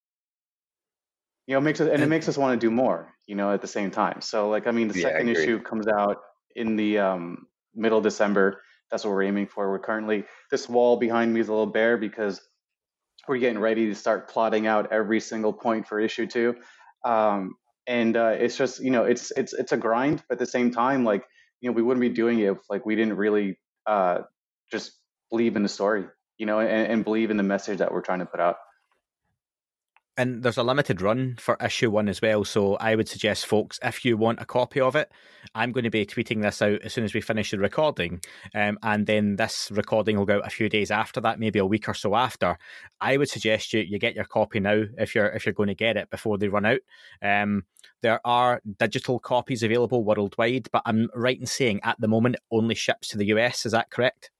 You know, makes it and it makes us want to do more. You know, at the same time. So like, I mean, the yeah, second issue comes out in the um, middle of December. That's what we're aiming for. We're currently this wall behind me is a little bare because we're getting ready to start plotting out every single point for issue two. Um, and uh, it's just you know it's it's it's a grind but at the same time like you know we wouldn't be doing it if like we didn't really uh, just believe in the story you know and, and believe in the message that we're trying to put out and there's a limited run for issue one as well. So I would suggest, folks, if you want a copy of it, I'm going to be tweeting this out as soon as we finish the recording. Um, and then this recording will go out a few days after that, maybe a week or so after. I would suggest you you get your copy now if you're if you're going to get it before they run out. Um, there are digital copies available worldwide, but I'm right in saying at the moment it only ships to the US. Is that correct?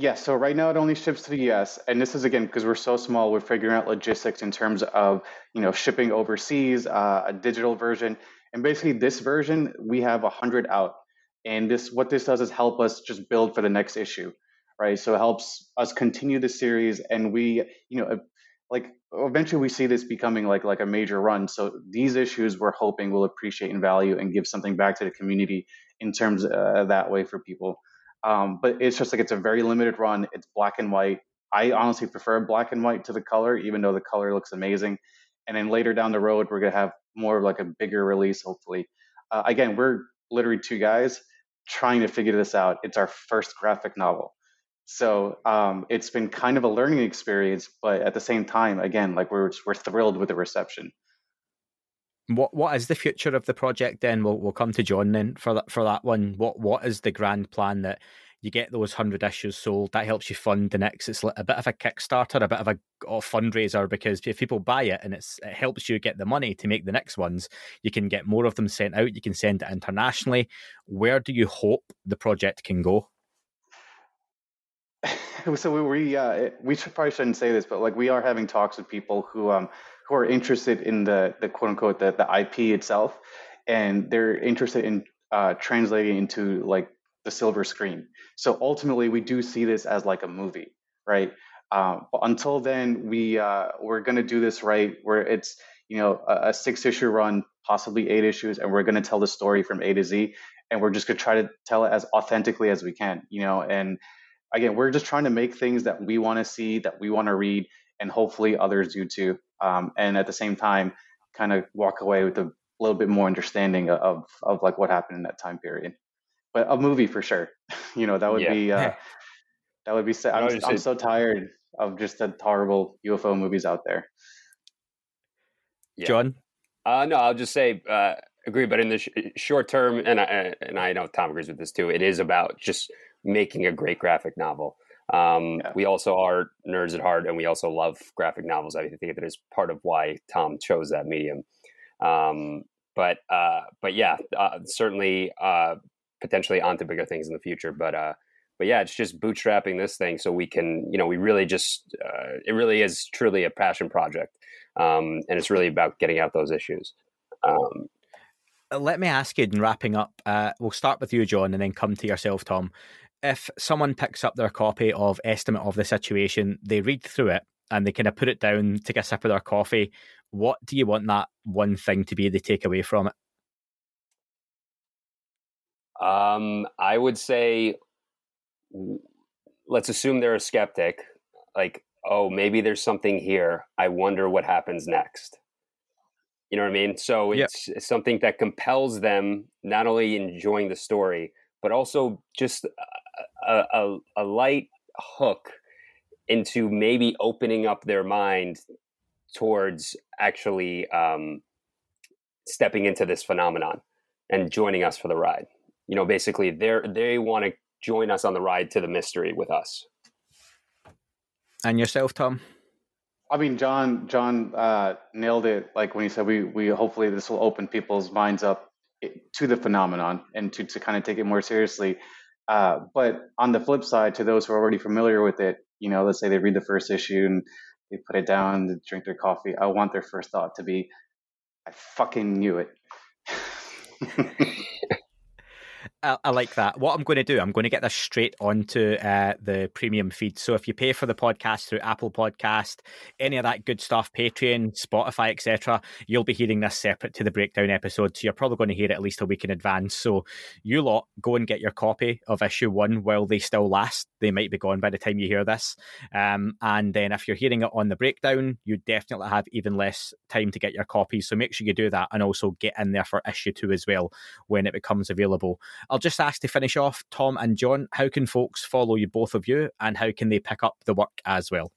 Yeah, so right now it only ships to the US. And this is again because we're so small, we're figuring out logistics in terms of, you know, shipping overseas, uh, a digital version. And basically this version, we have a 100 out. And this what this does is help us just build for the next issue, right? So it helps us continue the series and we, you know, like eventually we see this becoming like like a major run. So these issues we're hoping will appreciate in value and give something back to the community in terms uh, that way for people. Um, but it's just like it's a very limited run. It's black and white. I honestly prefer black and white to the color, even though the color looks amazing. And then later down the road, we're gonna have more of like a bigger release, hopefully. Uh, again, we're literally two guys trying to figure this out. It's our first graphic novel, So um, it's been kind of a learning experience, but at the same time, again, like we're we're thrilled with the reception. What what is the future of the project? Then we'll we'll come to John then for that for that one. What what is the grand plan that you get those hundred issues sold? That helps you fund the next. It's a bit of a Kickstarter, a bit of a, a fundraiser because if people buy it and it's it helps you get the money to make the next ones, you can get more of them sent out. You can send it internationally. Where do you hope the project can go? so we we, uh, we probably shouldn't say this, but like we are having talks with people who um who are interested in the the quote unquote the, the IP itself, and they're interested in uh, translating into like the silver screen. So ultimately, we do see this as like a movie, right? Um, but until then, we uh, we're going to do this right, where it's you know a, a six issue run, possibly eight issues, and we're going to tell the story from A to Z, and we're just going to try to tell it as authentically as we can, you know, and again, we're just trying to make things that we want to see, that we want to read, and hopefully others do too. Um, and at the same time, kind of walk away with a little bit more understanding of of like what happened in that time period. But a movie for sure, you know, that would yeah. be uh, that would be. I'm, I'm so tired of just the horrible UFO movies out there. Yeah. John, uh, no, I'll just say uh, agree. But in the sh- short term, and I, and I know Tom agrees with this too. It is about just making a great graphic novel. Um, yeah. We also are nerds at heart, and we also love graphic novels. I think that is part of why Tom chose that medium. Um, but uh, but yeah, uh, certainly uh, potentially onto bigger things in the future. But uh, but yeah, it's just bootstrapping this thing so we can you know we really just uh, it really is truly a passion project, um, and it's really about getting out those issues. Um, let me ask you in wrapping up uh, we'll start with you john and then come to yourself tom if someone picks up their copy of Estimate of the Situation, they read through it and they kind of put it down, take a sip of their coffee, what do you want that one thing to be they take away from it? Um, I would say, let's assume they're a skeptic. Like, oh, maybe there's something here. I wonder what happens next. You know what I mean? So it's yep. something that compels them not only enjoying the story, but also just a, a, a light hook into maybe opening up their mind towards actually um, stepping into this phenomenon and joining us for the ride. You know, basically, they they want to join us on the ride to the mystery with us. And yourself, Tom. I mean, John John uh, nailed it. Like when he said, we we hopefully this will open people's minds up to the phenomenon and to to kind of take it more seriously. Uh, but on the flip side, to those who are already familiar with it, you know, let's say they read the first issue and they put it down, they drink their coffee. I want their first thought to be, I fucking knew it. I, I, like that. What I'm going to do, I'm going to get this straight onto uh, the premium feed. So if you pay for the podcast through Apple Podcast, any of that good stuff, Patreon, Spotify, etc., you'll be hearing this separate to the breakdown episode. So you're probably going to hear it at least a week in advance. So you lot go and get your copy of issue one while they still last. They might be gone by the time you hear this. Um, and then if you're hearing it on the breakdown, you definitely have even less time to get your copy. So make sure you do that and also get in there for issue two as well when it becomes available. I'll just ask to finish off, Tom and John, how can folks follow you, both of you, and how can they pick up the work as well?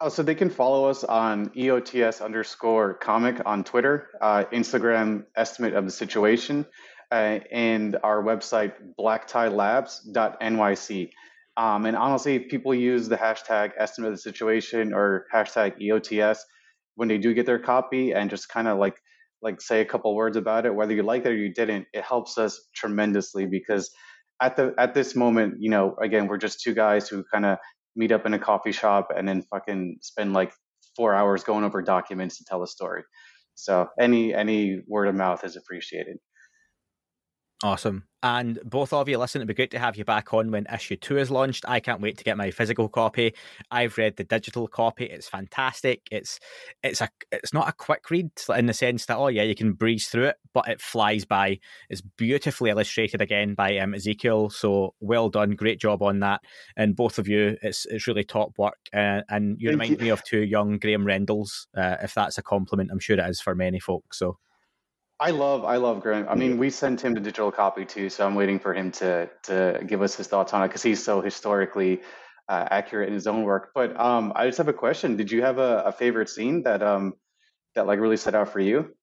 Oh, so they can follow us on EOTS underscore comic on Twitter, uh, Instagram estimate of the situation, uh, and our website blacktielabs.nyc. Um, and honestly, people use the hashtag estimate of the situation or hashtag EOTS when they do get their copy and just kind of like like say a couple words about it whether you like it or you didn't it helps us tremendously because at the at this moment you know again we're just two guys who kind of meet up in a coffee shop and then fucking spend like four hours going over documents to tell a story. So any any word of mouth is appreciated Awesome. And both of you, listen, it'd be great to have you back on when issue two is launched. I can't wait to get my physical copy. I've read the digital copy. It's fantastic. It's it's a it's not a quick read in the sense that oh yeah you can breeze through it, but it flies by. It's beautifully illustrated again by um, Ezekiel. So well done, great job on that. And both of you, it's it's really top work. Uh, and you Thank remind you. me of two young Graham Rendles. Uh, if that's a compliment, I'm sure it is for many folks. So I love I love Graham. I mean, we sent him the digital copy too, so I'm waiting for him to to give us his thoughts on it because he's so historically uh, accurate in his own work. But um, I just have a question. Did you have a, a favorite scene that um that like really set out for you?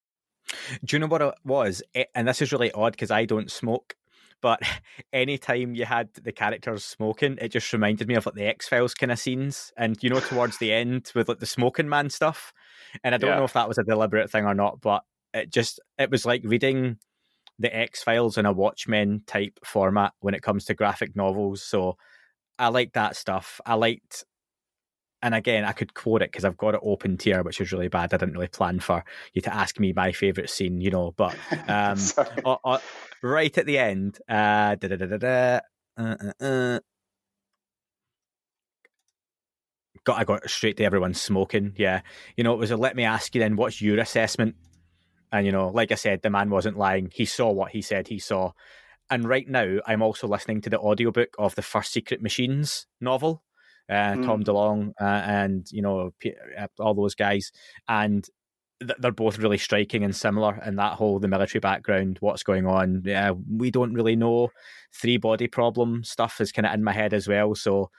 Do you know what it was? And this is really odd because I don't smoke. But anytime you had the characters smoking, it just reminded me of like the X Files kind of scenes. And you know, towards the end with like the smoking man stuff. And I don't yeah. know if that was a deliberate thing or not, but it just it was like reading the X Files in a Watchmen type format when it comes to graphic novels. So I like that stuff. I liked, and again, I could quote it because I've got it open here, which is really bad. I didn't really plan for you to ask me my favorite scene, you know. But um, uh, uh, right at the end, uh, da, da, da, uh, uh, uh, got I got straight to everyone smoking. Yeah, you know, it was a let me ask you then, what's your assessment? And you know, like I said, the man wasn't lying. He saw what he said he saw. And right now, I'm also listening to the audiobook of the first Secret Machines novel. Uh, mm. Tom DeLonge uh, and you know uh, all those guys, and they're both really striking and similar in that whole the military background, what's going on. Yeah, we don't really know. Three body problem stuff is kind of in my head as well. So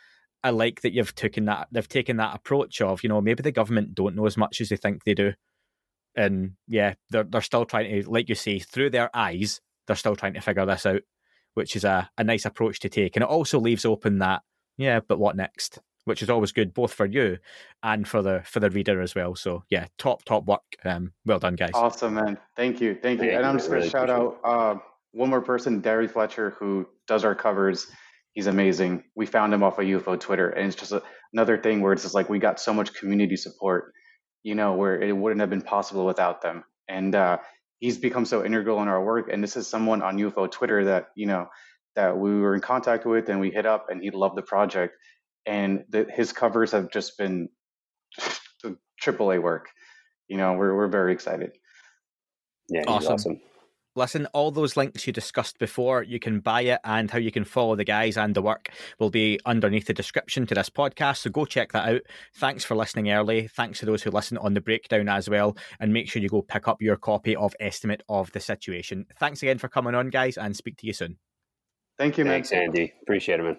I like that you've taken that they've taken that approach of you know maybe the government don't know as much as they think they do, and yeah, they're they're still trying to like you say through their eyes they're still trying to figure this out, which is a a nice approach to take, and it also leaves open that yeah, but what next? Which is always good both for you and for the for the reader as well. So yeah, top top work. Um, well done, guys. Awesome, man. Thank you, thank you. and I'm just gonna really shout out uh, one more person, Derry Fletcher, who does our covers he's amazing. We found him off of UFO Twitter, and it's just a, another thing where it's just like we got so much community support, you know, where it wouldn't have been possible without them. And uh, he's become so integral in our work. And this is someone on UFO Twitter that you know that we were in contact with, and we hit up, and he loved the project, and the, his covers have just been triple A work. You know, we're we're very excited. Yeah, awesome. awesome. Listen, all those links you discussed before, you can buy it and how you can follow the guys and the work will be underneath the description to this podcast. So go check that out. Thanks for listening early. Thanks to those who listen on the breakdown as well. And make sure you go pick up your copy of Estimate of the Situation. Thanks again for coming on, guys, and speak to you soon. Thank you, man. Thanks, Andy. Appreciate it, man.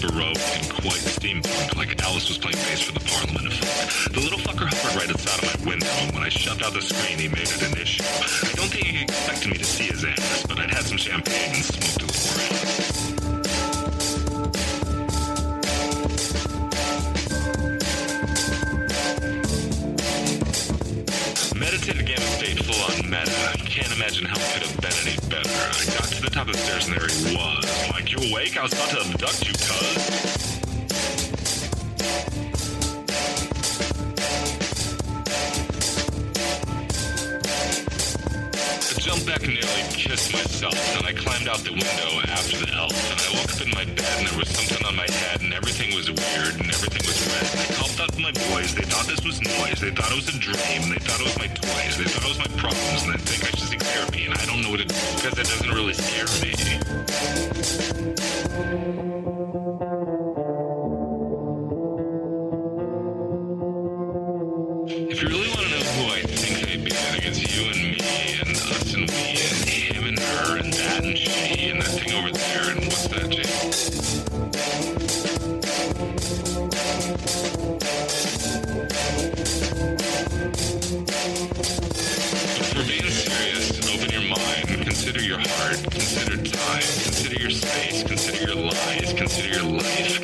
baroque and quite steampunk, like Alice was playing bass for the Parliament of Folk. The little fucker hovered right outside of my window, and when I shoved out the screen, he made it an issue. I don't think he expected me to see his ass, but I'd had some champagne and smoked a little top of the stairs and there he was. Like, you awake? I was about to abduct you, cuz. I jumped back and nearly kissed myself. Then I climbed out the window after the elf, and I woke up in my bed and there was something on my head, and everything was weird, and everything And I called out my boys. They thought this was noise. They thought it was a dream. They thought it was my toys. They thought it was my problems, and they think I should seek therapy. And I don't know what it is because it doesn't really scare me. Your space, consider your lies, consider your life,